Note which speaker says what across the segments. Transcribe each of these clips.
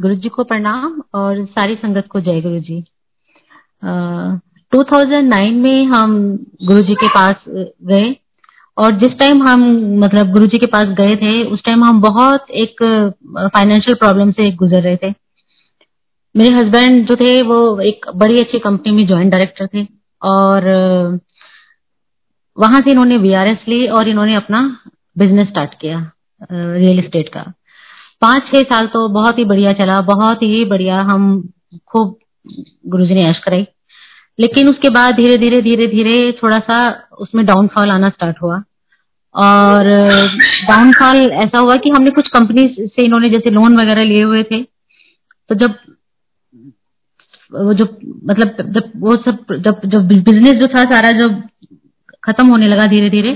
Speaker 1: गुरु जी को प्रणाम और सारी संगत को जय गुरु जी थाउज़ेंड नाइन में हम गुरु जी के पास गए और जिस टाइम हम मतलब गुरु जी के पास गए थे, उस टाइम हम बहुत एक फाइनेंशियल प्रॉब्लम से गुजर रहे थे। मेरे हस्बैंड जो थे, वो एक बड़ी अच्छी कंपनी में ज्वाइंट डायरेक्टर थे और वहाँ से इन्होंने वीआरएस ली और इन्होंने अपना बिज़नेस स्टार्ट किया रियल एस्टेट का। पाँच छह साल तो बहुत ही बढ़िया चला, बहुत ही बढ़िया हम खूब गुरु जी ने ऐश कराई। लेकिन उसके बाद धीरे धीरे धीरे धीरे थोड़ा सा उसमें डाउनफॉल आना स्टार्ट हुआ। और डाउनफॉल ऐसा हुआ कि हमने कुछ कंपनी से इन्होंने जैसे लोन वगैरह लिए हुए थे। तो जब वो जो मतलब जब वो सब जब जब बिज़नेस जो था सारा जब खत्म होने लगा धीरे धीरे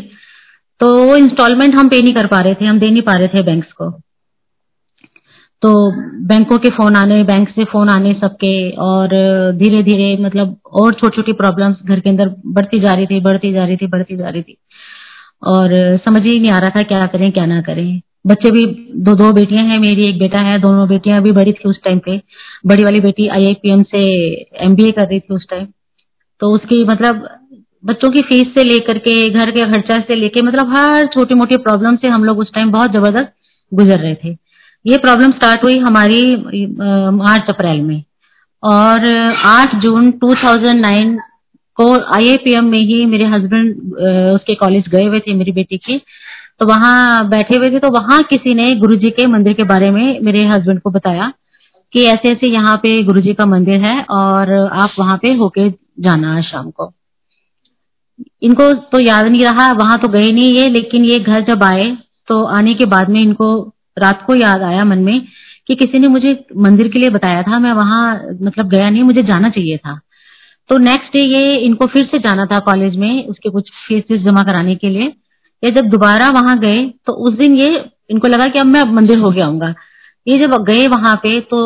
Speaker 1: तो वो इंस्टॉलमेंट हम पे नहीं कर पा रहे थे, हम दे नहीं पा रहे थे बैंक्स को। तो बैंकों के फ़ोन आने, बैंक से फ़ोन आने सबके और धीरे धीरे मतलब और छोटी छोटी प्रॉब्लम्स घर के अंदर बढ़ती जा रही थी, बढ़ती जा रही थी, बढ़ती जा रही थी। और समझ ही नहीं आ रहा था क्या करें, क्या ना करें। बच्चे भी दो दो बेटियाँ हैं मेरी, एक बेटा है, दोनों बेटियाँ अभी बड़ी थी उस टाइम पे। बड़ी वाली बेटी आईआईपीएम से एमबीए कर रही थी उस टाइम तो उसकी मतलब बच्चों की फ़ीस से लेकर के, घर के खर्चा से लेके मतलब हर छोटी मोटी प्रॉब्लम से हम लोग उस टाइम बहुत ज़बरदस्त गुजर रहे थे। ये प्रॉब्लम स्टार्ट हुई हमारी मार्च अप्रैल में। और 8 जून 2009 को आईआईपीएम में ही मेरे हस्बैंड उसके कॉलेज गए हुए थे, मेरी बेटी के। तो वहाँ बैठे हुए थे तो वहाँ किसी ने गुरुजी के मंदिर के बारे में मेरे हस्बैंड को बताया कि ऐसे ऐसे यहाँ पे गुरुजी का मंदिर है और आप वहाँ पे होके जाना है शाम को। इनको तो याद नहीं रहा, वहाँ तो गए नहीं ये, लेकिन ये घर जब आए तो आने के बाद में इनको रात को याद आया मन में कि किसी ने मुझे मंदिर के लिए बताया था, मैं वहाँ मतलब गया नहीं, मुझे जाना चाहिए था। तो नेक्स्ट डे ये इनको फिर से जाना था कॉलेज में, उसके कुछ फ़ीस जमा कराने के लिए। ये जब दोबारा वहाँ गए तो उस दिन ये, इनको लगा कि अब मैं मंदिर हो गया आऊँगा ये जब गए वहाँ पे तो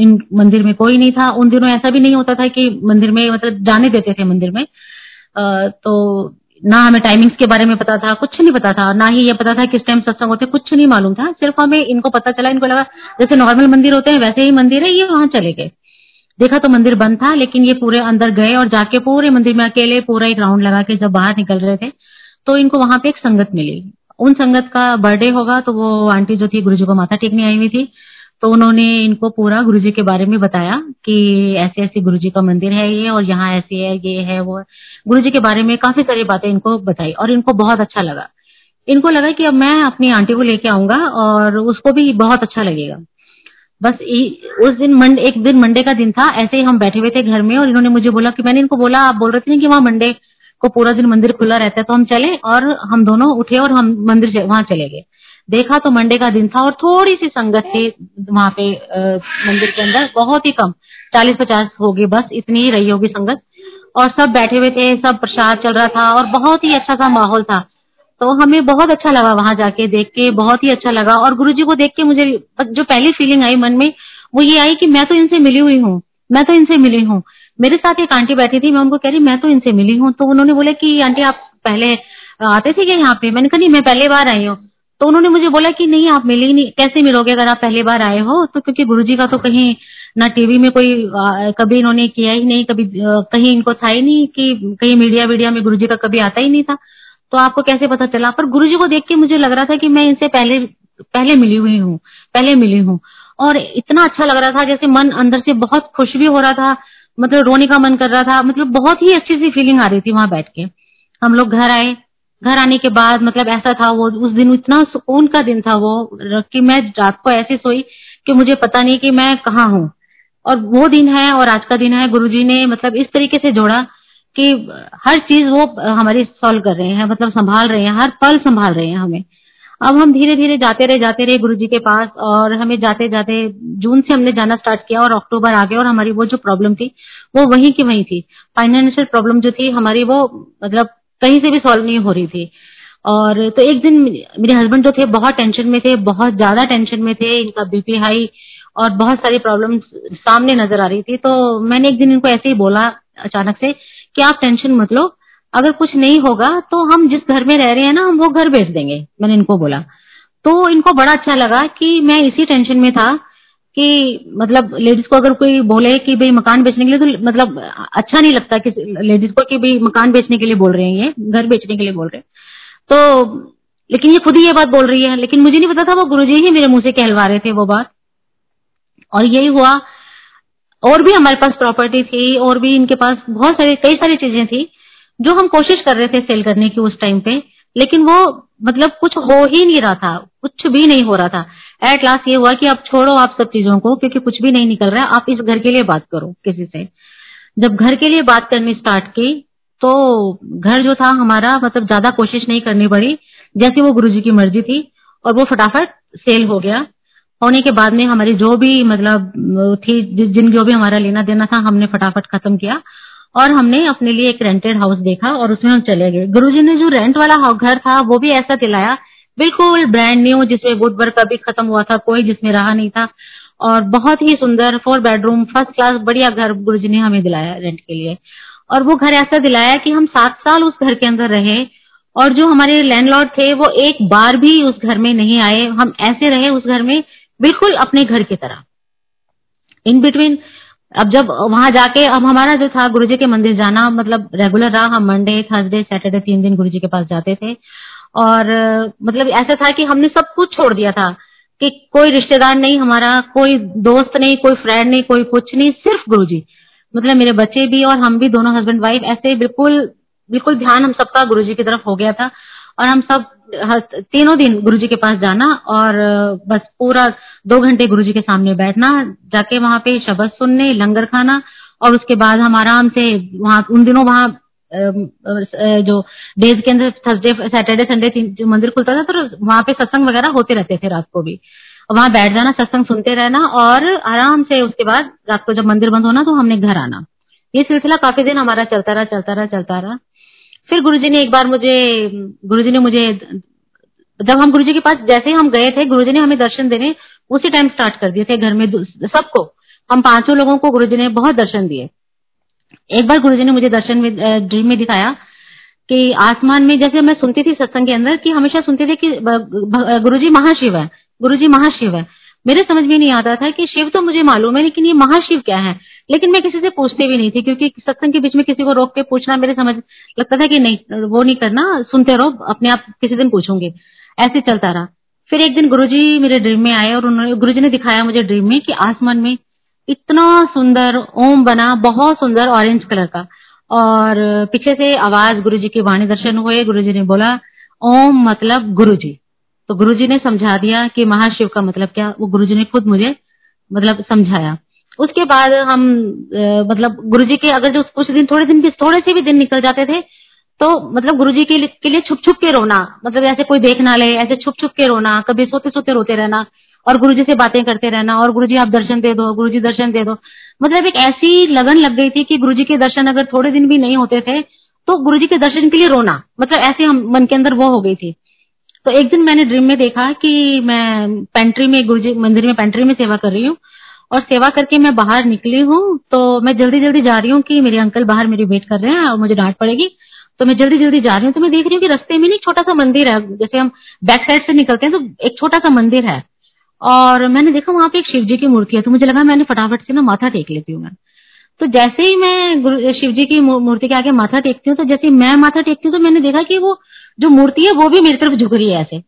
Speaker 1: इन मंदिर में कोई नहीं था। उन दिनों ऐसा भी नहीं होता था कि मंदिर में मतलब जाने देते थे मंदिर में। तो ना हमें टाइमिंग्स के बारे में पता था, कुछ नहीं पता था, ना ही ये पता था किस टाइम सत्संग होते, कुछ नहीं मालूम था, सिर्फ़ हमें इनको पता चला, इनको लगा, जैसे नॉर्मल मंदिर होते हैं, वैसे ही मंदिर है, ये वहाँ चले गए। देखा तो मंदिर बंद था, लेकिन ये पूरे अंदर गए और जाके पूरे मंदिर में अकेले पूरा एक राउंड लगा के जब बाहर निकल रहे थे तो इनको वहाँ पे एक संगत मिली। उन संगत का बर्थडे होगा तो वो आंटी जो थी, गुरुजी को माथा टेकने आई हुई थी तो उन्होंने इनको पूरा गुरु जी के बारे में बताया कि ऐसे ऐसे गुरु जी का मंदिर है ये और यहाँ ऐसे है, ये है, वो गुरु जी के बारे में काफ़ी सारी बातें इनको बताई और इनको बहुत अच्छा लगा। इनको लगा कि अब मैं अपनी आंटी को लेके आऊँगा और उसको भी बहुत अच्छा लगेगा। बस उस दिन मंडे, एक दिन मंडे का दिन था, ऐसे ही हम बैठे हुए थे घर में और इन्होंने मुझे बोला कि मैंने इनको बोला, आप बोल रहे थे ना कि वहाँ मंडे को पूरा दिन मंदिर खुला रहता है तो हम चले और हम दोनों उठे और हम मंदिर वहाँ चले गए। देखा तो मंडे का दिन था और थोड़ी सी संगत थी वहाँ पे मंदिर के अंदर, बहुत ही कम चालीस पचास होगी बस, इतनी ही रही होगी संगत। और सब बैठे हुए थे, सब प्रसाद चल रहा था और बहुत ही अच्छा सा माहौल था। तो हमें बहुत अच्छा लगा वहाँ जाके देख के, बहुत ही अच्छा लगा और गुरु जी को देख के मुझे जो पहली फीलिंग आई मन में, वो ये आई कि मैं तो इनसे मिली हुई हूँ, मैं तो इनसे मिली हूँ। मेरे साथ एक आंटी बैठी थी, मैं उनको कह रही, मैं तो इनसे मिली हूँ। तो उन्होंने बोला कि, आंटी, आप पहले आते थे क्या यहाँ पे? मैंने कहा, नहीं, मैं पहले बार आई हूँ। तो उन्होंने मुझे बोला कि नहीं आप मिले नहीं कैसे मिलोगे अगर आप पहली बार आए हो? तो क्योंकि गुरुजी का तो कहीं ना टीवी में कोई आ, कभी इन्होंने किया ही नहीं कभी आ, कहीं इनको था ही नहीं कि कहीं मीडिया वीडिया में गुरुजी का कभी आता ही नहीं था। तो आपको कैसे पता चला? पर गुरुजी को देख के मुझे लग रहा था कि मैं इनसे पहले पहले मिली हुई हूँ पहले मिली हूँ। और इतना अच्छा लग रहा था जैसे मन अंदर से बहुत खुश भी हो रहा था मतलब रोने का मन कर रहा था मतलब बहुत ही अच्छी सी फीलिंग आ रही थी वहाँ बैठ के। हम लोग घर आए घर आने के बाद मतलब ऐसा था वो, उस दिन इतना सुकून का दिन था वो, कि मैं रात को ऐसे सोई कि मुझे पता नहीं कि मैं कहाँ हूँ। और वो दिन है और आज का दिन है, गुरुजी ने मतलब इस तरीके से जोड़ा कि हर चीज़ वो हमारी सॉल्व कर रहे हैं मतलब संभाल रहे हैं, हर पल संभाल रहे हैं हमें। अब हम धीरे धीरे जाते रहे जाते रहे गुरु के पास और हमें जाते जाते जून से हमने जाना स्टार्ट किया और अक्टूबर आ गया और हमारी वो जो प्रॉब्लम थी, वो वहीं की वहीं थी। फाइनेंशियल प्रॉब्लम जो थी, हमारी वो मतलब कहीं से भी सॉल्व नहीं हो रही थी। और तो एक दिन मेरे हस्बैंड जो थे, बहुत टेंशन में थे, बहुत ज़्यादा टेंशन में थे, इनका बीपी हाई और बहुत सारी प्रॉब्लम सामने नज़र आ रही थी। तो मैंने एक दिन इनको ऐसे ही बोला अचानक से कि आप टेंशन मत लो, अगर कुछ नहीं होगा तो हम जिस घर में रह रहे हैं ना, हम वो घर बेच देंगे, मैंने इनको बोला। तो इनको बड़ा अच्छा लगा कि मैं इसी टेंशन में था कि मतलब लेडीज़ को अगर कोई बोले कि भाई मकान बेचने के लिए तो मतलब अच्छा नहीं लगता कि लेडीज़ को कि भाई मकान बेचने के लिए बोल रहे हैं ये, घर बेचने के लिए बोल रहे हैं। तो लेकिन ये खुद ही ये बात बोल रही है, लेकिन मुझे नहीं पता था वो गुरुजी ही मेरे मुँह से कहलवा रहे थे वो बात। और यही हुआ, और भी हमारे पास प्रॉपर्टी थी, और भी इनके पास बहुत सारी, कई सारी चीज़ें थी, जो हम कोशिश कर रहे थे सेल करने की उस टाइम पे, लेकिन वो मतलब कुछ हो ही नहीं रहा था, कुछ भी नहीं हो रहा था। एट लास्ट ये हुआ कि आप छोड़ो आप सब चीज़ों को, क्योंकि कुछ भी नहीं निकल रहा है। आप इस घर के लिए बात करो किसी से। जब घर के लिए बात करनी स्टार्ट की तो घर जो था हमारा मतलब ज़्यादा कोशिश नहीं करनी पड़ी। जैसे वो गुरुजी की मर्ज़ी थी, और वो फटाफट सेल हो गया। होने के बाद में हमारी जो भी मतलब थी जिन जो भी हमारा लेना देना था, हमने फटाफट खत्म किया। और हमने अपने लिए एक रेंटेड हाउस देखा और उसमें हम चले गए। गुरुजी ने जो रेंट वाला घर था, वो भी ऐसा दिलाया। बिल्कुल ब्रांड न्यू जिसमें वुड वर्क अभी खत्म हुआ था, कोई जिसमें रहा नहीं था। और बहुत ही सुंदर फोर बेडरूम फ़र्स्ट क्लास बढ़िया घर गुरुजी ने हमें दिलाया रेंट के लिए। और वो घर ऐसा दिलाया कि हम सात साल उस घर के अंदर रहे और जो हमारे लैंडलॉर्ड थे, वो एक बार भी उस घर में नहीं आए। हम ऐसे रहे उस घर में बिल्कुल अपने घर की तरह। इन बिटवीन अब जब वहाँ जाके, अब हमारा जो था गुरुजी के मंदिर जाना मतलब रेगुलर रहा, हम मंडे थर्सडे सैटरडे तीन दिन गुरुजी के पास जाते थे। और मतलब ऐसा था कि हमने सब कुछ छोड़ दिया था, कि कोई रिश्तेदार नहीं हमारा, कोई दोस्त नहीं, कोई फ्रेंड नहीं, कोई कुछ नहीं, सिर्फ़ गुरुजी। मतलब मेरे बच्चे भी और हम भी, दोनों हस्बैंड वाइफ ऐसे बिल्कुल बिल्कुल ध्यान हम सबका गुरुजी की तरफ़ हो गया था। और हम सब तीनों दिन गुरुजी के पास जाना और, बस पूरा दो घंटे गुरुजी के सामने बैठना, जाके वहाँ पे शब्द सुनने, लंगर खाना और उसके बाद हम आराम से वहाँ, उन दिनों वहाँ जो डेज़ के अंदर थर्सडे सैटरडे संडे जो मंदिर खुलता था तो वहाँ पे सत्संग वगैरह होते रहते थे रात को भी। वहाँ बैठ जाना, सत्संग सुनते रहना और आराम से उसके बाद रात को जब मंदिर बंद होना तो हमने घर आना। ये सिलसिला काफ़ी दिन हमारा चलता रहा चलता रहा चलता रहा। फिर गुरुजी ने एक बार मुझे, गुरुजी ने मुझे, जब हम गुरुजी के पास, जैसे ही हम गए थे, गुरुजी ने हमें दर्शन देने उसी टाइम स्टार्ट कर दिए थे घर में सबको। हम पाँचों लोगों को गुरुजी ने बहुत दर्शन दिए। एक बार गुरुजी ने मुझे दर्शन में ड्रीम में दिखाया कि आसमान में, जैसे मैं सुनती थी सत्संग के अंदर, कि हमेशा सुनते थे कि गुरुजी महाशिव है, गुरुजी महाशिव है। मेरे समझ में नहीं आता था कि शिव तो मुझे मालूम है, लेकिन ये महाशिव क्या है? लेकिन मैं किसी से पूछती भी नहीं थी, क्योंकि सत्संग के बीच में किसी को रोक के पूछना मेरे समझ लगता था कि नहीं, वो नहीं करना, सुनते रहो, अपने आप किसी दिन पूछूँगी। ऐसे चलता रहा। फिर एक दिन गुरुजी मेरे ड्रीम में आए और उन्होंने, गुरुजी ने दिखाया मुझे ड्रीम में कि आसमान में इतना सुंदर, ओम बना, बहुत सुंदर ऑरेंज कलर का। और पीछे से आवाज़ गुरुजी की वाणी दर्शन हुए, गुरुजी ने बोला, ओम मतलब गुरुजी। तो गुरुजी ने समझा दिया कि महाशिव का मतलब क्या वो गुरुजी ने खुद मुझे मतलब समझाया। उसके बाद हम मतलब गुरुजी के अगर जो कुछ दिन थोड़े दिन थोड़े से भी दिन निकल जाते थे तो मतलब गुरुजी के, के लिए छुप छुप के रोना मतलब ऐसे कोई देख ना ले ऐसे छुप छुप के रोना कभी सोते सोते रोते रहना और गुरुजी से बातें करते रहना और गुरुजी आप दर्शन दे दो गुरुजी दर्शन दे दो। मतलब एक ऐसी लगन लग गई थी कि गुरुजी के दर्शन अगर थोड़े दिन भी नहीं होते थे तो गुरुजी के दर्शन के लिए रोना मतलब ऐसे हम मन के अंदर वो हो गई थी। तो एक दिन मैंने ड्रीम में देखा कि मैं पेंट्री में, गुरुजी, मंदिर में पेंट्री में सेवा कर रही हूँ और सेवा करके मैं बाहर निकली हूँ तो मैं जल्दी जल्दी जा रही हूँ कि मेरे अंकल बाहर मेरी वेट कर रहे हैं और मुझे डांट पड़ेगी। तो मैं जल्दी जल्दी जा रही हूँ तो मैं देख रही हूँ कि रस्ते में नहीं छोटा सा मंदिर है। जैसे हम बैक साइड से निकलते हैं तो एक छोटा सा मंदिर है। और मैंने देखा वहाँ पे एक शिव जी की मूर्ति है तो मुझे लगा मैंने फटाफट से ना माथा टेक लेती हूँ मैं। तो जैसे ही मैं शिव जी की मूर्ति के आगे माथा टेकती हूँ तो जैसे मैं माथा टेकती हूँ तो मैंने देखा कि वो जो मूर्ति है, वो भी मेरी तरफ़ झुक रही है ऐसे।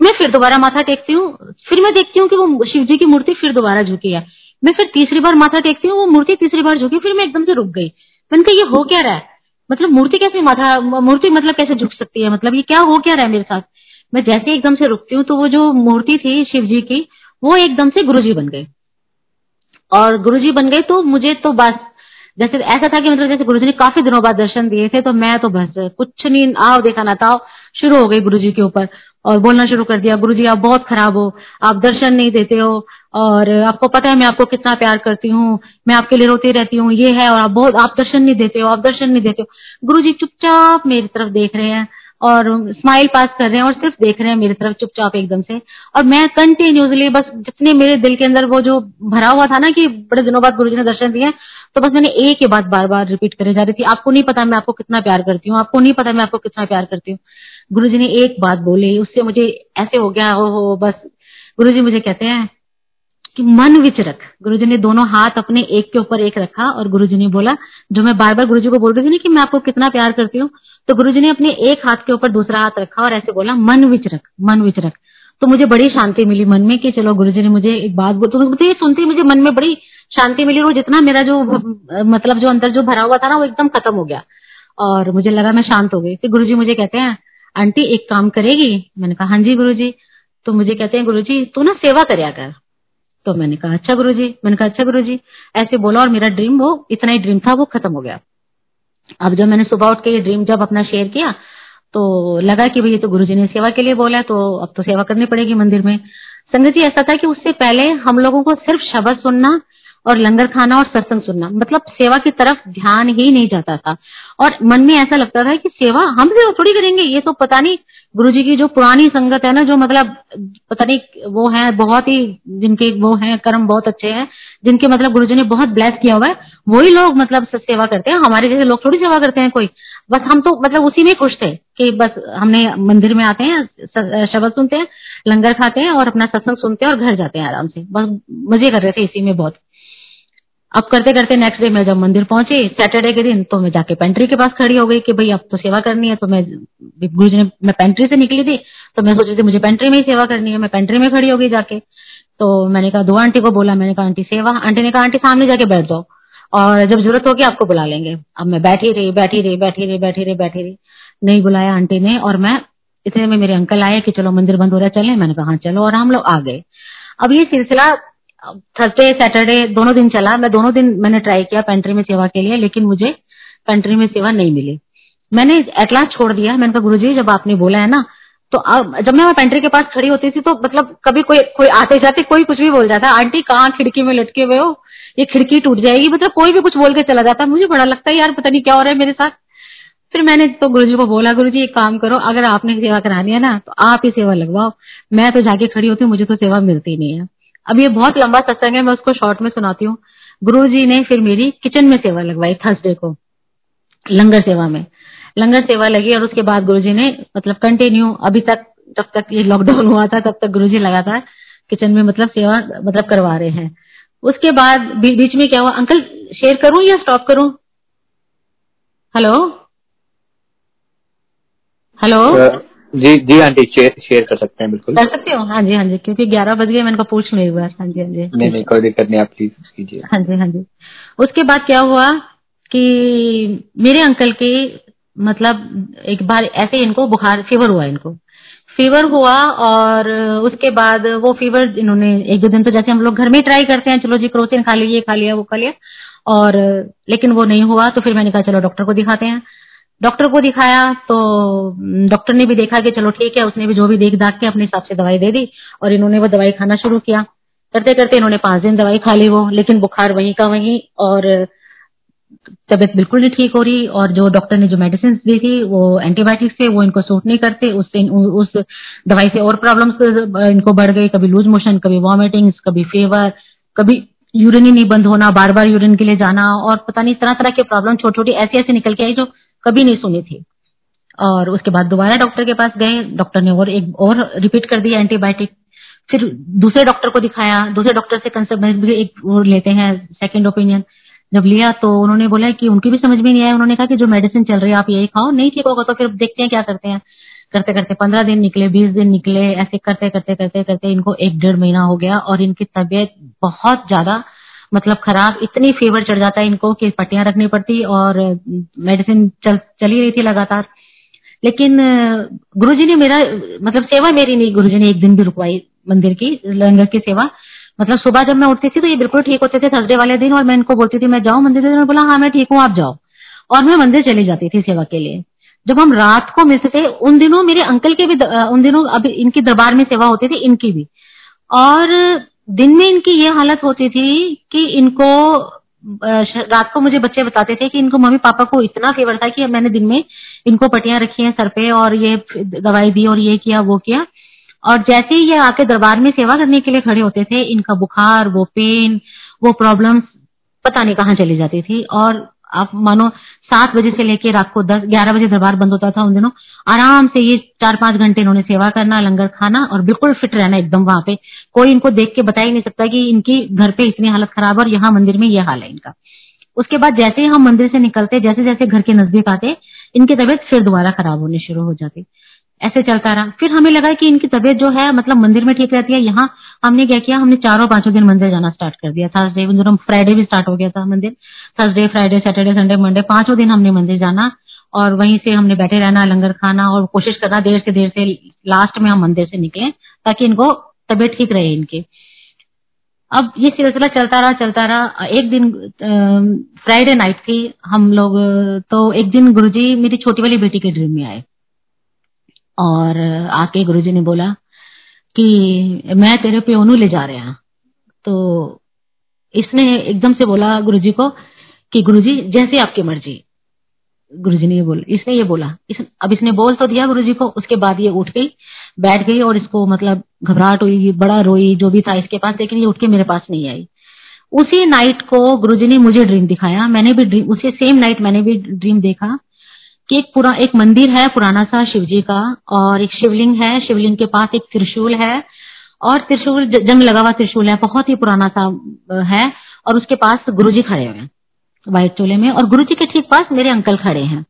Speaker 1: मैं फिर दोबारा माथा टेकती हूँ, फिर मैं देखती हूँ कि वो शिव जी की मूर्ति फिर दोबारा झुकी है। मैं फिर तीसरी बार माथा टेकती हूँ, वो मूर्ति तीसरी बार झुकी, फिर मैं एकदम से रुक गई। मैंने कहा, ये हो क्या रहा है? मतलब मूर्ति कैसे माथा, मूर्ति मतलब कैसे झुक सकती है? मतलब ये क्या हो क्या रहा है मेरे साथ? मैं जैसे एकदम से रुकती हूँ तो वो जो मूर्ति थी शिव जी की, वो एकदम से गुरु जी बन गए और गुरुजी बन गए तो मुझे तो बस, जैसे ऐसा था कि मतलब जैसे गुरुजी ने काफ़ी दिनों बाद दर्शन दिए थे तो मैं तो बस, कुछ नहीं, आओ देखा ना था शुरू हो गई गुरुजी के ऊपर और बोलना शुरू कर दिया, गुरुजी आप बहुत खराब हो, आप दर्शन नहीं देते हो और आपको पता है मैं आपको कितना प्यार करती हूँ, मैं आपके लिए रोती रहती हूँ, ये है और आप बहुत, आप दर्शन नहीं देते हो, आप दर्शन नहीं देते हो। गुरुजी चुपचाप मेरी तरफ़ देख रहे हैं और स्माइल पास कर रहे हैं और सिर्फ़ देख रहे हैं मेरी तरफ़ चुपचाप एकदम से। और मैं कंटिन्यूसली बस जितने मेरे दिल के अंदर वो जो भरा हुआ था ना कि बड़े दिनों बाद गुरुजी ने दर्शन दिए तो बस मैंने एक ही बात बार बार रिपीट करे जा रही थी आपको नहीं पता मैं आपको कितना प्यार करती हूँ आपको नहीं पता मैं आपको कितना प्यार करती हूँ। गुरु जी ने एक बात बोली उससे मुझे ऐसे हो गया हो, हो बस। गुरु जी मुझे कहते हैं कि मन विच रख। गुरुजी ने दोनों हाथ अपने एक के ऊपर एक रखा और गुरुजी ने बोला, जो मैं बार बार गुरुजी को बोल रही थी ना कि मैं आपको कितना प्यार करती हूँ तो गुरुजी ने अपने एक हाथ के ऊपर दूसरा हाथ रखा और ऐसे बोला, मन विच रख, मन विच रख। तो मुझे बड़ी शांति मिली मन में कि चलो गुरुजी ने मुझे एक बात बोल तो मुझे सुनते मुझे मन में बड़ी शांति मिली और जितना मेरा जो मतलब जो अंदर जो भरा हुआ था ना, वो एकदम खत्म हो गया। और मुझे लगा मैं शांत हो गई। फिर गुरुजी मुझे कहते हैं, आंटी, एक काम करेगी? मैंने कहा हाँ जी गुरुजी। तो मुझे कहते हैं, गुरुजी, तू ना सेवा कर। तो मैंने कहा अच्छा गुरु जी मैंने कहा अच्छा गुरु जी ऐसे बोला और मेरा ड्रीम वो, इतना ही ड्रीम था, वो खत्म हो गया। अब जब मैंने सुबह उठ के ये ड्रीम जब अपना शेयर किया तो लगा कि भाई ये तो गुरु जी ने सेवा के लिए बोला तो अब तो सेवा करनी पड़ेगी मंदिर में। संगत जी, ऐसा था कि उससे पहले हम लोगों को सिर्फ़ शब्द सुनना और लंगर खाना और सत्संग सुनना। मतलब सेवा की तरफ़ ध्यान ही नहीं जाता था। और मन में ऐसा लगता था कि सेवा हम सेवा थोड़ी करेंगे। ये तो पता नहीं गुरु जी की जो पुरानी संगत है ना, जो मतलब पता नहीं वो है, बहुत ही जिनके वो है, कर्म बहुत अच्छे हैं, जिनके मतलब गुरु जी ने बहुत ब्लेस किया हुआ है, वही लोग मतलब सेवा करते हैं। हमारे जैसे लोग थोड़ी सेवा करते हैं कोई। बस हम तो मतलब उसी में खुश थे कि बस हमने मंदिर में आते हैं शब्द सुनते हैं, लंगर खाते हैं और अपना सत्संग सुनते हैं और घर जाते हैं आराम से। बस मज़े कर रहे थे इसी में बहुत। अब करते करते नेक्स्ट डे मैं जब मंदिर पहुँची सैटरडे के दिन तो मैं जाके पेंट्री के पास खड़ी हो गई कि भाई अब तो सेवा करनी है तो मैं गुरु जी ने, मैं पेंट्री से निकली थी तो मैं सोच रही थी मुझे पेंट्री में ही सेवा करनी है, मैं पेंट्री में खड़ी हो गई जाके। तो मैंने कहा, दो आंटी को बोला, मैंने कहा, आंटी, सेवा। आंटी ने कहा, आंटी, सामने जाके बैठ जाओ और जब ज़रूरत होगी आपको बुला लेंगे। अब मैं बैठी रही बैठी रही बैठी रही बैठी रही बैठी रही। नहीं बुलाया आंटी ने और मैं, इतने में मेरे अंकल आए कि चलो मंदिर बंद हो रहा है, चले। मैंने कहा हाँ चलो और हम लोग आ गए। अब ये सिलसिला थर्सडे सैटरडे दोनों दिन चला। मैं दोनों दिन मैंने ट्राई किया पेंट्री में सेवा के लिए, लेकिन मुझे पेंट्री में सेवा नहीं मिली। मैंने एटलास छोड़ दिया। मैंने कहा, गुरुजी, जब आपने बोला है ना तो जब मैं पेंट्री के पास खड़ी होती थी तो मतलब कभी कोई कोई आते जाते कोई कुछ भी बोल जाता आंटी, कहाँ खिड़की में लटके हुए हो? ये खिड़की टूट जाएगी। मतलब कोई भी कुछ बोल के चला जाता मुझे बड़ा लगता है, यार, पता नहीं क्या हो रहा है मेरे साथ। फिर मैंने तो गुरुजी को बोला, गुरुजी, एक काम करो, अगर आपने सेवा करानी है ना तो आप ही सेवा लगवाओ। मैं तो जाके खड़ी होती मुझे तो सेवा मिलती नहीं है। अब ये बहुत लंबा सत्संग है, मैं उसको शॉर्ट में सुनाती हूँ। गुरु जी ने फिर मेरी किचन में सेवा लगवाई थर्सडे को, लंगर सेवा में। लंगर सेवा लगी और उसके बाद गुरु जी ने मतलब कंटिन्यू अभी तक, जब तक ये लॉकडाउन हुआ था, तब तक गुरु जी लगातार किचन में मतलब सेवा मतलब करवा रहे हैं। उसके बाद बीच में क्या हुआ, अंकल शेयर करूँ या स्टॉप करूँ? हेलो हेलो
Speaker 2: जी जी आंटी शेयर शेयर कर सकते हैं बिल्कुल।
Speaker 1: कर सकते हो? हाँ जी हाँ जी क्योंकि ग्यारह बज गए मैंने कहा पूछ लो एक बार। हाँ जी हाँ जी।
Speaker 2: नहीं नहीं कोई दिक्कत नहीं आप प्लीज़ कीजिए।
Speaker 1: हाँ जी हाँ जी। उसके बाद क्या हुआ कि मेरे अंकल के मतलब एक बार ऐसे इनको बुखार फीवर हुआ इनको। फीवर हुआ और उसके बाद वो फीवर इन्होंने एक दो दिन तो जैसे हम लोग घर में ट्राई करते हैं चलो जी क्रोसिन खा लिया ये खा लिया वो खा लिया। और लेकिन वो नहीं हुआ तो फिर मैंने कहा चलो डॉक्टर को दिखाते हैं। डॉक्टर को दिखाया तो डॉक्टर ने भी देखा कि चलो ठीक है, उसने भी जो भी देख दाख के अपने हिसाब से दवाई दे दी और इन्होंने वो दवाई खाना शुरू किया। करते करते इन्होंने पाँच दिन दवाई खा ली वो, लेकिन बुखार वहीं का वहीं और तबियत बिल्कुल नहीं ठीक हो रही और जो डॉक्टर ने जो मेडिसिन दी थी, वो एंटीबायोटिक्स थे, वो इनको सूट नहीं करते उससे उस दवाई से और प्रॉब्लम्स इनको बढ़ गई, कभी लूज मोशन कभी वॉमिटिंग कभी फीवर कभी यूरिन ही नहीं बंद होना बार बार यूरिन के लिए जाना और पता नहीं तरह तरह के प्रॉब्लम छोटी छोटी ऐसी ऐसी निकल के आई जो कभी नहीं सुनी थी। और उसके बाद दोबारा डॉक्टर के पास गए, डॉक्टर ने और एक और रिपीट कर दिया एंटीबायोटिक फिर दूसरे डॉक्टर को दिखाया, दूसरे डॉक्टर से कंसल्ट एक और लेते हैं सेकंड ओपिनियन जब लिया तो उन्होंने बोला कि उनकी भी समझ में नहीं आया, उन्होंने कहा कि जो मेडिसिन चल रही है, आप यही खाओ, नहीं ठीक होगा तो फिर देखते हैं क्या करते हैं। करते करते पंद्रह दिन निकले, बीस दिन निकले, ऐसे करते करते करते करते इनको एक डेढ़ महीना हो गया और इनकी तबीयत बहुत ज़्यादा मतलब खराब, इतनी फीवर चढ़ जाता है इनको कि पट्टियाँ रखनी पड़ती और मेडिसिन चल, चली रही थी लगातार। लेकिन गुरुजी ने मेरा मतलब सेवा मेरी नहीं, गुरुजी ने एक दिन भी रुकवाई मंदिर की, लंगर की सेवा। मतलब सुबह जब मैं उठती थी तो ये बिल्कुल ठीक होते थे थर्सडे वाले दिन, और मैं इनको बोलती थी, मैं जाऊँ मंदिर? में बोला हाँ मैं ठीक हूँ, आप जाओ। और मैं मंदिर चली जाती थी सेवा के लिए। जब हम रात को मिलते थे, उन दिनों मेरे अंकल के भी उन दिनों अभी इनकी दरबार में सेवा होती थी, इनकी भी। और दिन में इनकी ये हालत होती थी कि इनको रात को मुझे बच्चे बताते थे कि इनको मम्मी पापा को इतना फेवर था कि मैंने दिन में इनको पटियाँ रखी हैं सर पे और ये दवाई दी और ये किया, वो किया। और जैसे ही ये आके दरबार में सेवा करने के लिए खड़े होते थे, इनका बुखार, वो पेन वो प्रॉब्लम्स पता नहीं कहाँ चली जाती थी और आप मानो सात बजे से लेकर रात को दस, ग्यारह बजे दरबार बंद होता था उन दिनों, आराम से ये चार पाँच घंटे इन्होंने सेवा करना, लंगर खाना और बिल्कुल फिट रहना एकदम वहाँ पे। कोई इनको देख के बता ही नहीं सकता कि इनकी घर पे इतनी हालत खराब और यहाँ मंदिर में ये हाल है इनका। उसके बाद जैसे ही हम मंदिर से निकलते जैसे जैसे घर के नज़दीक आते, इनकी तबियत फिर दोबारा खराब होने शुरू हो जाती। ऐसे चलता रहा। फिर हमें लगा कि इनकी तबीयत जो है मतलब मंदिर में ठीक रहती है, यहाँ हमने क्या किया, हमने चारों पाँचों दिन मंदिर जाना स्टार्ट कर दिया। थर्सडे दिन फ्राइडे भी स्टार्ट हो गया था मंदिर। Thursday Friday Saturday Sunday Monday पाँचों दिन हमने मंदिर जाना और वहीं से हमने बैठे रहना, लंगर खाना और कोशिश करना देर से देर से लास्ट में हम मंदिर से निकले ताकि इनको तबीयत ठीक रहे इनकी। अब ये सिलसिला चलता रहा चलता रहा। एक दिन फ्राइडे नाइट थी। हम लोग तो एक दिन गुरुजी मेरी छोटी वाली बेटी के ड्रीम में आए। और आके गुरुजी ने बोला कि मैं तेरे पे ओनू ले जा रहे। हैं तो इसने एकदम से बोला गुरुजी को कि गुरुजी जैसे आपकी मर्ज़ी। गुरुजी ने ये बोला इसने ये बोला। इस, अब इसने बोल तो दिया गुरुजी को उसके बाद ये उठ गई बैठ गई और इसको मतलब घबराहट हुई बड़ा रोई जो भी था इसके पास लेकिन ये उठ के मेरे पास नहीं आई। उसी नाइट को गुरुजी ने मुझे ड्रीम दिखाया। मैंने भी ड्रीम उसी सेम नाइट मैंने भी ड्रीम देखा कि एक पूरा, एक मंदिर है पुराना सा शिव जी का और एक शिवलिंग है। शिवलिंग के पास एक त्रिशूल है और त्रिशूल जंग लगा हुआ त्रिशूल है। बहुत ही पुराना सा है और उसके पास गुरुजी खड़े हुए हैं व्हाइट चोले में और गुरुजी के ठीक पास मेरे अंकल खड़े हैं।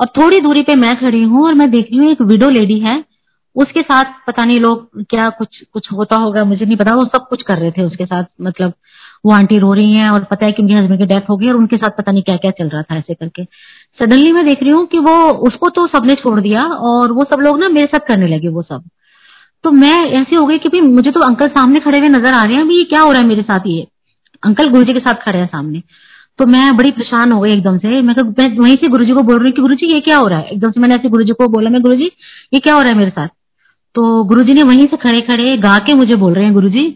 Speaker 1: और थोड़ी दूरी पे मैं खड़ी हूँ और मैं देख रही हूँ एक विडो लेडी है। उसके साथ पता नहीं लोग क्या कुछ कुछ होता होगा, मुझे नहीं पता। वो सब कुछ कर रहे थे उसके साथ मतलब वो आंटी रो रही हैं और पता है कि उनके हस्बैंड की डेथ हो गई और उनके साथ पता नहीं क्या क्या चल रहा था ऐसे करके। सडनली मैं देख रही हूँ कि वो, उसको तो सबने छोड़ दिया और वो सब लोग ना मेरे साथ करने लगे वो सब। तो मैं ऐसे हो गई कि भाई मुझे तो अंकल सामने खड़े हुए नज़र आ रहे हैं ये क्या हो रहा है मेरे साथ ये? अंकल गुरु जी के साथ खड़े हैं सामने। तो मैं बड़ी परेशान हो गई एकदम से। मैं वहीं से गुरुजी को बोल रही हूँ कि गुरुजी, ये क्या हो रहा है? एकदम से मैंने ऐसे गुरुजी को बोला, मैं गुरुजी, ये क्या हो रहा है मेरे साथ? तो गुरुजी ने वहीं से खड़े खड़े गा के मुझे बोल रहे हैं, गुरुजी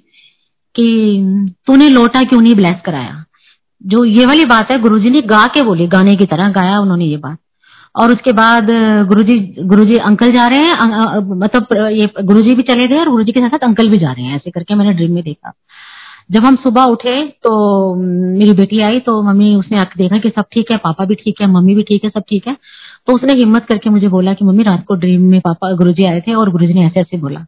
Speaker 1: कि तूने लोटा क्यों नहीं ब्लेस कराया? जो ये वाली बात है, गुरुजी ने गा के बोली, गाने की तरह गाया उन्होंने ये बात। और उसके बाद, गुरुजी गुरुजी अंकल जा रहे हैं मतलब ये गुरुजी भी चले गए और गुरुजी के साथ साथ अंकल भी जा रहे हैं, ऐसे करके मैंने ड्रीम में देखा। जब हम सुबह उठे तो मेरी बेटी आई तो मम्मी उसने आके देखा कि सब ठीक है, पापा भी ठीक है, मम्मी भी ठीक है, सब ठीक है। तो उसने हिम्मत करके मुझे बोला कि मम्मी रात को ड्रीम में पापा गुरुजी आए थे और गुरुजी ने ऐसे ऐसे बोला।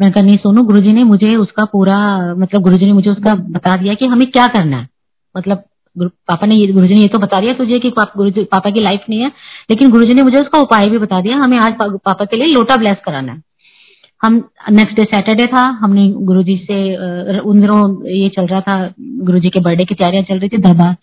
Speaker 1: मैं कहा नहीं सोनू गुरुजी ने मुझे उसका पूरा मतलब गुरुजी ने मुझे उसका बता दिया कि हमें क्या करना है। मतलब पापा ने ये गुरुजी ने ये तो बता दिया तुझे कि पाप, गुरुजी पापा की लाइफ नहीं है लेकिन गुरुजी ने मुझे उसका उपाय भी बता दिया हमें आज पापा के लिए लोटा ब्लेस कराना है। हम नेक्स्ट डे सैटरडे था हमने गुरुजी से उन दिनों ये चल रहा था गुरुजी के बर्थडे की तैयारियाँ चल रही थी दरबार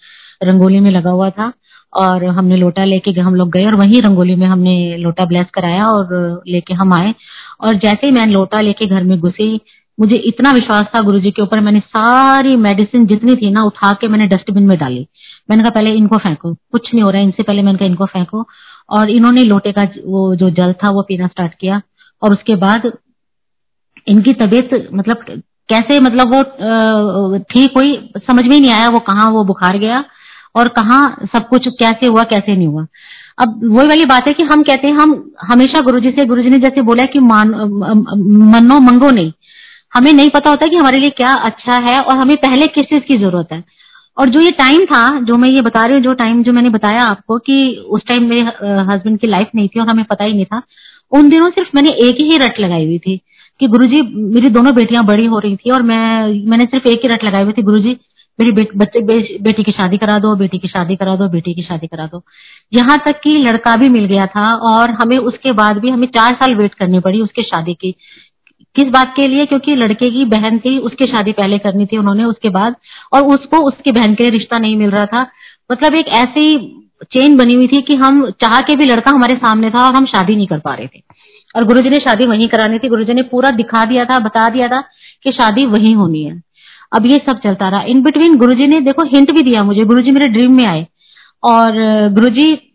Speaker 1: रंगोली में लगा हुआ था। और हमने लोटा लेके हम लोग गए और वहीं रंगोली में हमने लोटा ब्लेस कराया और लेके हम आए। और जैसे ही मैं लोटा लेके घर में घुसी, मुझे इतना विश्वास था गुरुजी के ऊपर, मैंने सारी मेडिसिन जितनी थी ना उठा के मैंने डस्टबिन में डाली। मैंने कहा, पहले इनको फेंको, कुछ नहीं हो रहा है, इनसे पहले मैंने कहा, इनको फेंको। और इन्होंने लोटे का वो जो जल था वो पीना स्टार्ट किया। और उसके बाद इनकी तबीयत मतलब कैसे मतलब वो ठीक हुई, समझ में नहीं आया वो कहाँ, वो बुखार गया। और कहा सब कुछ कैसे हुआ, कैसे नहीं हुआ। अब वही वाली बात है कि हम कहते हैं, हम हमेशा गुरुजी से, गुरुजी ने जैसे बोला है कि मान मनो मंगो नहीं। हमें नहीं पता होता कि हमारे लिए क्या अच्छा है और हमें पहले किस चीज़ की ज़रूरत है। और जो ये टाइम था, जो मैं ये बता रही हूँ, जो टाइम जो मैंने बताया आपको कि उस टाइम मेरे हस्बैंड की लाइफ नहीं थी और हमें पता ही नहीं था, उन दिनों सिर्फ़ मैंने एक ही रट लगाई हुई थी कि गुरुजी, मेरी दोनों बेटियाँ बड़ी हो रही थी और मैं, मैंने सिर्फ़ एक ही रट लगाई हुई थी, गुरुजी मेरी बेटी की शादी करा दो, बेटी की शादी करा दो, बेटी की शादी करा दो। यहाँ तक कि लड़का भी मिल गया था और हमें उसके बाद भी हमें चार साल वेट करनी पड़ी उसके शादी की। किस बात के लिए? क्योंकि लड़के की बहन थी, उसकी शादी पहले करनी थी उन्होंने उसके बाद और उसको उसकी बहन के लिए रिश्ता नहीं मिल रहा था। मतलब एक ऐसी चेन बनी हुई थी कि हम चाह के भी लड़का हमारे सामने था और हम शादी नहीं कर पा रहे थे। और गुरुजी ने शादी वहीं करानी थी, गुरुजी ने पूरा दिखा दिया था, बता दिया था कि शादी वहीं होनी है। अब ये सब चलता रहा। इन बिटवीन गुरुजी ने, देखो हिंट भी दिया मुझे, गुरुजी मेरे ड्रीम में आए। और गुरुजी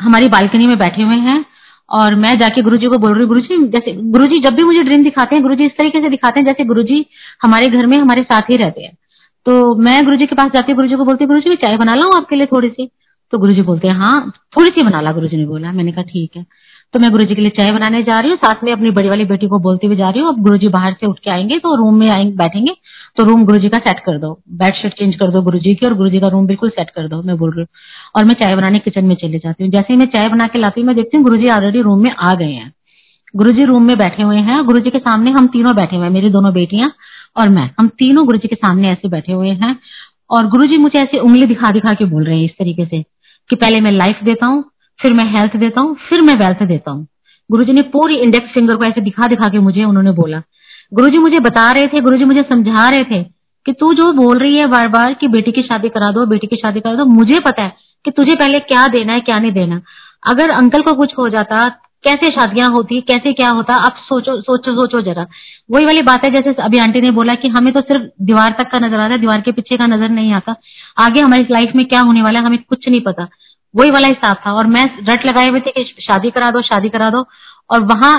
Speaker 1: हमारी बालकनी में बैठे हुए हैं, और मैं जाके गुरुजी को बोल रही हूँ, गुरुजी, जैसे, गुरुजी जब भी मुझे ड्रीम दिखाते हैं, गुरुजी इस तरीके से दिखाते हैं, जैसे गुरुजी हमारे घर में, हमारे साथ ही रहते हैं। तो मैं गुरुजी के पास जाती हूँ गुरुजी को बोलती हूँ, गुरुजी, मैं चाय बना लाऊं आपके लिए थोड़ी सी? तो गुरुजी बोलते हैं हाँ थोड़ी सी बना ला, गुरुजी ने बोला। मैंने कहा, ठीक है। तो मैं गुरुजी के लिए चाय बनाने जा रही हूँ। साथ में अपनी बड़ी वाली बेटी को बोलती हुई जा रही हूँ, अब गुरुजी बाहर से उठ के आएँगे तो रूम में आएँगे बैठेंगे तो रूम गुरुजी का सेट कर दो। बेडशीट चेंज कर दो गुरुजी की और गुरुजी का रूम बिल्कुल सेट कर दो, मैं बोल रही हूँ। और मैं चाय बनाने किचन में चले जाती हूँ। जैसे ही मैं चाय बना के लाती हूँ, मैं देखती हूँ गुरुजी ऑलरेडी रूम में आ गए हैं। गुरुजी रूम में बैठे हुए हैं। गुरुजी के सामने हम तीनों बैठे हुए हैं, मेरी दोनों बेटियाँ और मैं। हम तीनों गुरुजी के सामने ऐसे बैठे हुए हैं। और गुरुजी मुझे ऐसे उंगली दिखा दिखा के बोल रहे हैं इस तरीके से कि पहले मैं लाइफ देता हूँ फिर मैं हेल्थ देता हूँ, फिर मैं वेल्थ देता हूँ। गुरुजी ने पूरी इंडेक्स फिंगर को ऐसे दिखा दिखा के मुझे, उन्होंने बोला, गुरुजी मुझे बता रहे थे, गुरुजी मुझे समझा रहे थे कि तू जो बोल रही है बार बार कि बेटी की शादी करा दो, बेटी की शादी करा दो, मुझे पता है कि तुझे पहले क्या देना है, क्या नहीं देना। अगर अंकल को कुछ हो जाता, कैसे शादियाँ होती, कैसे क्या होता अब सोचो सोचो सोचो जरा। वही वाली बात है, जैसे अभी आंटी ने बोला कि हमें तो सिर्फ़ दीवार तक का नज़र आता है, दीवार के पीछे का नज़र नहीं आता। आगे हमारी लाइफ में क्या होने वाला है, हमें कुछ नहीं पता। वही वाला हिसाब था। और मैं रट लगाए हुए थे कि शादी करा दो, शादी करा दो। और वहाँ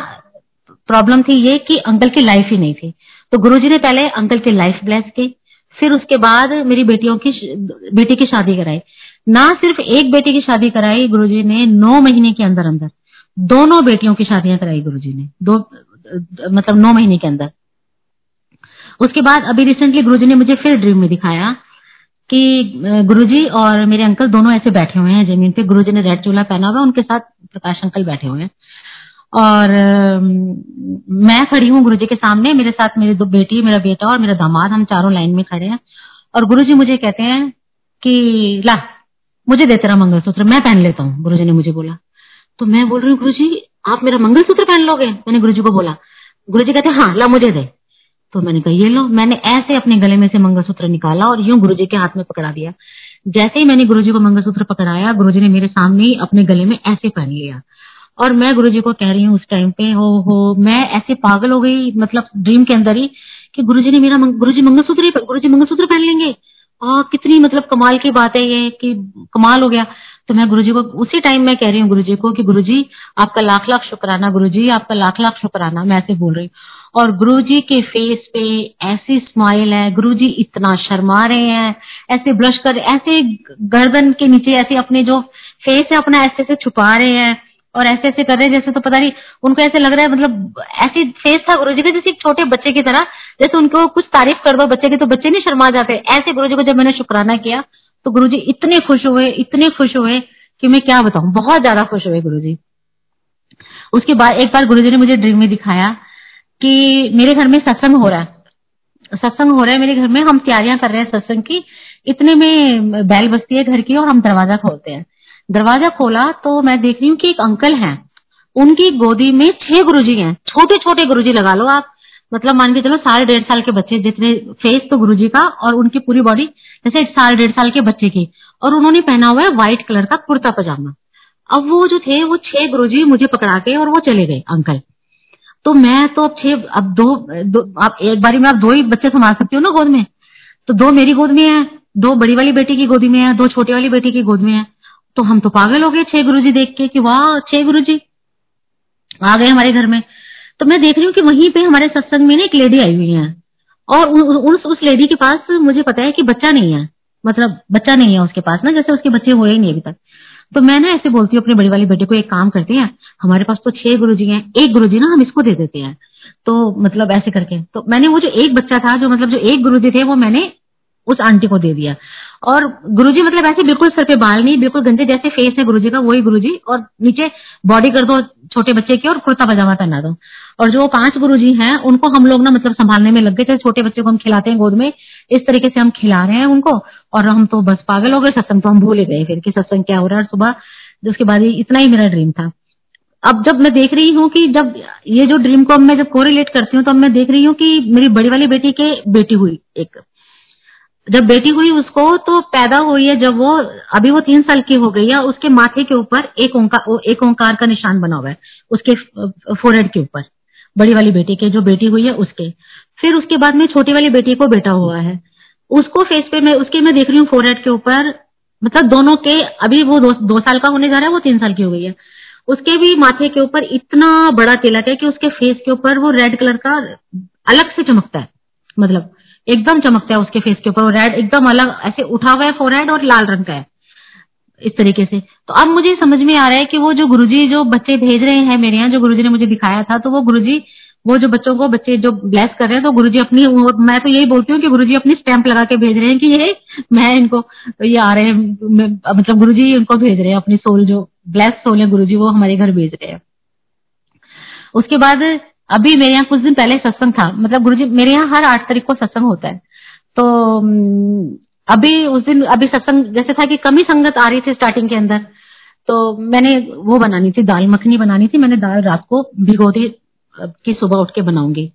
Speaker 1: प्रॉब्लम थी ये कि अंकल की लाइफ ही नहीं थी। तो गुरुजी ने पहले अंकल की लाइफ ब्लेस की, फिर उसके बाद मेरी बेटियों की बेटी की शादी कराई। ना सिर्फ़ एक बेटी की शादी कराई गुरुजी ने, नौ महीने के अंदर अंदर। दोनों बेटियों की शादियाँ कराई गुरुजी ने। दो मतलब नौ महीने के अंदर। उसके बाद अभी रिसेंटली गुरुजी ने मुझे फिर ड्रीम में दिखाया। कि गुरुजी और मेरे अंकल दोनों ऐसे बैठे हुए हैं ज़मीन पे। गुरुजी ने रेड चूल्हा पहना हुआ उनके साथ प्रकाश अंकल बैठे हुए हैं। और मैं खड़ी हूँ गुरुजी के सामने। मेरे साथ मेरी दो बेटी, मेरा बेटा और मेरा दामाद, हम चारों लाइन में खड़े हैं। और गुरुजी मुझे कहते हैं कि, ला, मुझे दे तेरा मंगलसूत्र, मैं पहन लेता हूँ। गुरुजी ने मुझे बोला। तो मैं बोल रही हूँ गुरु आप मेरा मंगलसूत्र पहन लोगे? मैंने गुरु को बोला। गुरु कहते हैं हाँ ला, मुझे दे। तो मैंने कहा, ये लो। मैंने ऐसे अपने गले में से मंगलसूत्र निकाला और यूँ गुरुजी के हाथ में पकड़ा दिया। जैसे ही मैंने गुरुजी को मंगलसूत्र पकड़ाया, गुरुजी ने मेरे सामने ही अपने गले में ऐसे पहन लिया। और मैं गुरुजी को कह रही हूँ, उस टाइम पे हो हो, मैं ऐसे पागल हो गई मतलब ड्रीम के अंदर ही, कि गुरुजी ने मेरा गुरुजी मंगलसूत्र गुरुजी मंगलसूत्र पहन लेंगे। आ, कितनी मतलब कमाल की बात है ये कि कमाल हो गया। तो मैं गुरुजी को उसी टाइम मैं कह रही हूँ गुरुजी को कि गुरुजी आपका लाख लाख शुक्राना गुरुजी आपका लाख लाख शुक्राना मैं ऐसे बोल रही हूँ। और गुरुजी के फेस पे ऐसी स्माइल है गुरुजी इतना शर्मा रहे हैं ऐसे ब्रश कर ऐसे गर्दन के नीचे ऐसे अपने जो फेस है अपना ऐसे ऐसे छुपा रहे हैं। और ऐसे ऐसे कर रहे हैं, जैसे तो पता नहीं, उनको ऐसे लग रहा है मतलब ऐसी फेस था गुरु जी का, जैसे एक छोटे बच्चे की तरह, जैसे उनको कुछ तारीफ़ कर दो बच्चे की तो बच्चे नहीं शर्मा जाते। ऐसे गुरु जी को जब मैंने शुक्राना किया तो गुरु जी इतने खुश हुए, इतने खुश हुए कि मैं क्या बताऊँ, बहुत ज़्यादा खुश हुए गुरु जी उसके बाद एक बार गुरु जी ने मुझे ड्रीम में दिखाया कि मेरे घर में सत्संग हो रहा है। सत्संग हो रहा है, मेरे घर में हम तैयारियाँ कर रहे हैं सत्संग की, इतने में बैल बजती है घर की और हम दरवाज़ा खोलते हैं। दरवाज़ा खोला तो मैं देख रही हूँ कि एक अंकल हैं। उनकी गोदी में छह गुरुजी हैं। छोटे छोटे गुरुजी लगा लो आप। मतलब मान के चलो साढ़े डेढ़ साल के बच्चे जितने फेस तो गुरुजी का और उनकी पूरी बॉडी जैसे साढ़े डेढ़ साल के बच्चे की। और उन्होंने पहना हुआ है व्हाइट कलर का कुर्ता पजामा। अब वो जो थे वो छह गुरुजी मुझे पकड़ा के और वो चले गए अंकल। तो मैं तो अब छह अब दो, दो आप एक बारी में आप दो ही बच्चे संभाल सकती हो ना गोद में? तो दो मेरी गोद में है दो बड़ी वाली बेटी की गोदी में है दो छोटी वाली बेटी की गोद में है। तो हम तो पागल हो गए छह गुरुजी देख के कि वाह, छह गुरुजी। आ गए हमारे घर में। तो मैं देख रही हूँ कि वहीं पे हमारे सत्संग में ना एक लेडी आई हुई है। और उस उस लेडी के पास मुझे पता है कि बच्चा नहीं है। मतलब बच्चा नहीं है उसके पास ना, जैसे उसके बच्चे हुए ही नहीं अभी तक। तो मैं ना ऐसे बोलती हूँ, अपने बड़ी वाले बेटे को एक काम करते हैं। हमारे पास तो छह गुरुजी हैं, एक गुरुजी ना हम इसको दे देते हैं। तो मतलब ऐसे करके। तो मैंने वो जो एक बच्चा था, जो मतलब जो एक गुरुजी थे, वो मैंने उस आंटी को दे दिया। और गुरुजी मतलब ऐसे बिल्कुल सर पे बाल नहीं, बिल्कुल गंजे जैसे फेस है गुरुजी का, वही गुरुजी। और नीचे बॉडी कर दो छोटे बच्चे की और कुर्ता पजामा पहना दो। और जो पाँच गुरुजी हैं, उनको हम लोग ना मतलब संभालने में लग गए। थे छोटे बच्चे को हम खिलाते हैं गोद में, इस तरीके से हम खिला रहे हैं उनको। और हम तो बस पागल हो गए, सत्संग तो हम भूल ही गए फिर कि सत्संग क्या हो रहा है सुबह उसके बाद इतना ही मेरा ड्रीम था। अब जब मैं देख रही हूँ कि जब ये जो ड्रीम को अब मैं जब कोरिलेट करती हूँ तो अब मैं देख रही हूँ कि मेरी बड़ी वाली बेटी के बेटी हुई एक। जब बेटी हुई उसको तो पैदा हुई है जब वो अभी वो तीन साल की हो गई है उसके माथे के ऊपर एक ओंकार एक ओंकार का निशान बना हुआ है उसके फोरहेड के ऊपर बड़ी वाली बेटी के जो बेटी हुई है उसके। फिर उसके बाद में छोटी वाली बेटी को बेटा हुआ है। उसको फेस पे मैं उसके मैं देख रही हूँ फोरहेड के ऊपर मतलब दोनों के अभी वो दो, दो साल का होने जा रहा है वो तीन साल की हो गई है। उसके भी माथे के ऊपर इतना बड़ा तिलक है कि उसके फेस के ऊपर वो रेड कलर का अलग से चमकता है मतलब एकदम चमकता है उसके फेस के ऊपर रेड एकदम अलग, ऐसे उठा हुआ है फोरहेड और लाल रंग का है, इस तरीके से। तो अब मुझे समझ में आ रहा है कि वो जो गुरुजी, जो बच्चे भेज रहे हैं मेरे यहाँ, जो गुरुजी ने मुझे दिखाया था तो वो गुरुजी, वो जो बच्चों को बच्चे जो ब्लेस कर रहे हैं तो गुरुजी अपनी मैं तो यही बोलती हूँ कि गुरुजी अपनी स्टैंप लगा के भेज रहे हैं कि ये, मैं इनको, ये आ रहे हैं मतलब गुरुजी इनको भेज रहे हैं, अपनी सोल जो ब्लेस सोल है गुरुजी, वो हमारे घर भेज रहे हैं। उसके बाद अभी मेरे यहाँ कुछ दिन पहले सत्संग था। मतलब गुरु जी मेरे यहाँ हर आठ तारीख को सत्संग होता है। तो अभी उस दिन, अभी सत्संग, जैसे था कि कमी संगत आ रही थी स्टार्टिंग के अंदर तो मैंने वो बनानी थी, दाल मखनी बनानी थी। मैंने दाल रात को भिगो दी कि सुबह उठ के बनाऊँगी।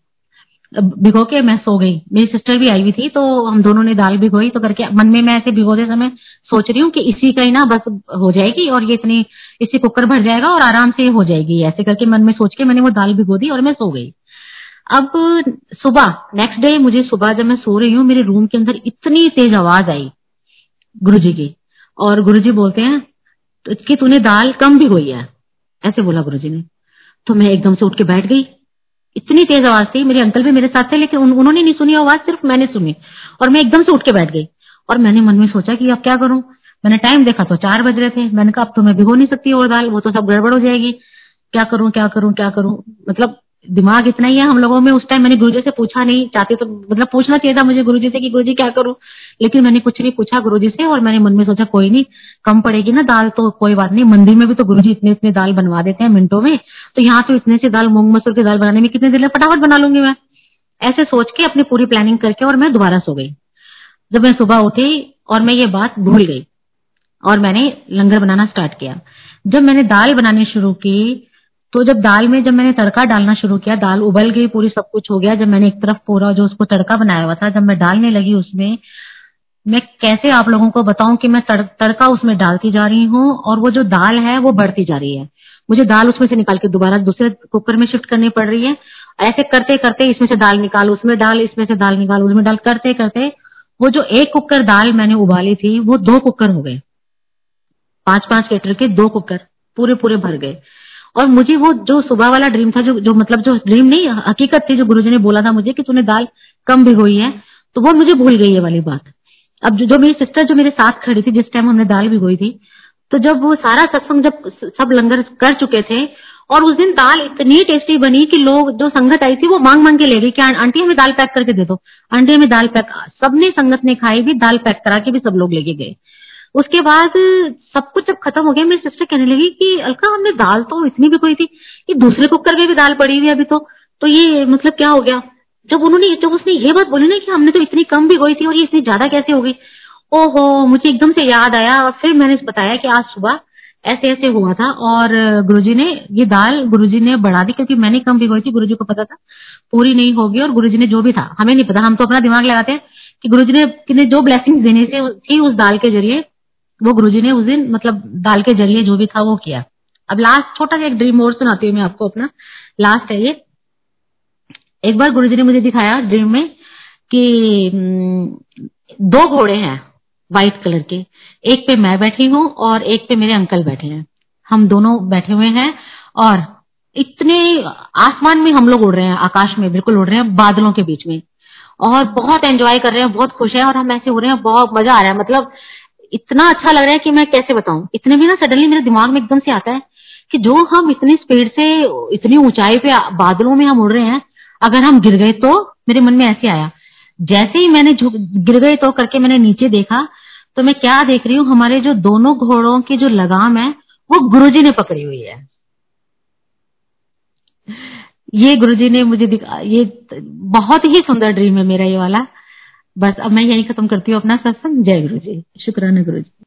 Speaker 1: भिगो के मैं सो गई। मेरी सिस्टर भी आई हुई थी तो हम दोनों ने दाल भिगोई तो करके मन में मैं ऐसे भिगोते समय सोच रही हूँ कि इसी का ही ना बस हो जाएगी और ये इतनी इसी कुकर भर जाएगा और आराम से हो जाएगी। ऐसे करके मन में सोच के मैंने वो दाल भिगो दी और मैं सो गई। अब सुबह नेक्स्ट डे मुझे सुबह जब मैं सो रही हूँ, मेरे रूम के अंदर इतनी तेज आवाज़ आई गुरुजी की और गुरुजी बोलते हैं, कि तूने दाल कम भिगोई है? ऐसे बोला गुरुजी ने। तो मैं एकदम से उठ के बैठ गई। इतनी तेज आवाज़ थी मेरे अंकल भी मेरे साथ थे लेकिन उन, उन्होंने नहीं सुनी आवाज़ सिर्फ़ मैंने सुनी। और मैं एकदम से उठ के बैठ गई। और मैंने मन में सोचा कि अब क्या करूँ? मैंने टाइम देखा तो चार बज रहे थे। मैंने कहा अब तो मैं भिगो नहीं सकती और दाल वो तो सब गड़बड़ हो जाएगी। क्या करूँ क्या करूँ क्या करूँ? मतलब दिमाग इतना ही है हम लोगों में, उस टाइम मैंने गुरुजी से पूछा नहीं, चाहती तो मतलब पूछना चाहिए था मुझे गुरुजी से कि गुरुजी क्या करूँ? लेकिन मैंने कुछ नहीं पूछा गुरुजी से और मैंने मन में सोचा कोई नहीं, कम पड़ेगी ना दाल तो कोई बात नहीं, मंदिर में भी तो गुरुजी इतने इतने दाल बनवा देते हैं मिनटों में तो यहाँ तो इतने से दाल मूंग मसूर की दाल बनाने में कितने दिन फटाफट बना लूँगी मैं। ऐसे सोच के अपनी पूरी प्लानिंग करके और मैं दोबारा सो गई। जब मैं सुबह उठी और मैं ये बात भूल गई और मैंने लंगर बनाना स्टार्ट किया। जब मैंने दाल बनानी शुरू की तो जब दाल में जब मैंने तड़का डालना शुरू किया दाल उबल गई पूरी सब कुछ हो गया जब मैंने एक तरफ़ पूरा जो उसको तड़का बनाया हुआ था जब मैं डालने लगी उसमें मैं कैसे आप लोगों को बताऊँ कि मैं तड़, तड़का उसमें डालती जा रही हूँ और वो जो दाल है वो बढ़ती जा रही है। मुझे दाल उसमें से निकाल के दोबारा दूसरे कुकर में शिफ्ट करनी पड़ रही है। ऐसे करते करते इसमें से दाल निकाल उसमें डाल इसमें से दाल निकाल उसमें डाल करते करते वो जो एक कुकर दाल मैंने उबाली थी वो दो कुकर हो गए। पाँच पाँच लीटर के दो कुकर पूरे पूरे भर गए। और मुझे वो जो सुबह वाला ड्रीम था जो जो मतलब जो ड्रीम नहीं हकीकत थी जो गुरुजी ने बोला था मुझे कि तूने दाल कम भिगोई है तो वो मुझे भूल गई है वाली बात। अब जो, जो मेरी सिस्टर जो मेरे साथ खड़ी थी जिस टाइम हमने दाल भिगोई थी तो जब वो सारा सत्संग जब सब लंगर कर चुके थे और उस दिन दाल इतनी टेस्टी बनी कि लोग जो संगत आई थी वो मांग मांग के ले गई कि आंटी हमें दाल पैक करके दे दो। आंटी हमें दाल पैक सबने संगत ने खाई भी दाल पैक करा के भी सब लोग लेके गए। उसके बाद सब कुछ जब खत्म हो गया, मेरी सिस्टर कहने लगी कि, अलका, हमने दाल तो इतनी भी कोई थी कि दूसरे कुकर में भी दाल पड़ी हुई अभी तो। तो ये मतलब क्या हो गया? जब उन्होंने जब उसने ये बात बोली ना कि हमने तो इतनी कम भी गई थी और ये इतनी ज़्यादा कैसे हो गई? ओहो, मुझे एकदम से याद आया और फिर मैंने बताया कि आज सुबह ऐसे ऐसे हुआ था और गुरुजी ने ये दाल गुरुजी ने बढ़ा दी क्योंकि मैंने कम भिगोई थी, गुरुजी को पता था, पूरी नहीं होगी और गुरुजी ने जो भी था, हमें नहीं पता, हम तो अपना दिमाग लगाते हैं कि गुरुजी ने जो ब्लेसिंग देने से थी उस दाल के ज़रिए वो गुरुजी ने उस दिन मतलब दाल के ज़रिए जो भी था वो किया। अब लास्ट छोटा सा एक ड्रीम और सुनाती हूँ मैं आपको अपना। लास्ट है ये। एक बार गुरुजी ने मुझे दिखाया ड्रीम में कि दो घोड़े हैं व्हाइट कलर के। एक पे मैं बैठी हूँ और एक पे मेरे अंकल बैठे हैं। हम दोनों बैठे हुए हैं और इतने, आसमान में हम लोग उड़ रहे हैं, आकाश में बिल्कुल उड़ रहे हैं, बादलों के बीच में। और बहुत एंजॉय कर रहे हैं, बहुत खुश हैं और हम ऐसे उड़ रहे हैं, बहुत मज़ा आ रहा है। मतलब इतना अच्छा लग रहा है कि मैं कैसे बताऊँ? इतने में ना सडनली मेरे दिमाग में एकदम से आता है कि जो हम इतनी स्पीड से, इतनी ऊंचाई पे बादलों में हम उड़ रहे हैं, अगर हम गिर गए तो मेरे मन में ऐसे आया। जैसे ही मैंने गिर गए तो करके मैंने नीचे देखा तो मैं क्या देख रही हूँ? हमारे जो दोनों घोड़ों की जो लगाम है, वो गुरुजी ने पकड़ी हुई है। ये गुरुजी ने मुझे दिखा, ये बहुत ही सुंदर ड्रीम है मेरा ये वाला। बस अब मैं यही खत्म करती हूँ। अपना सत्संग। जय गुरु जी शुक्राना गुरु जी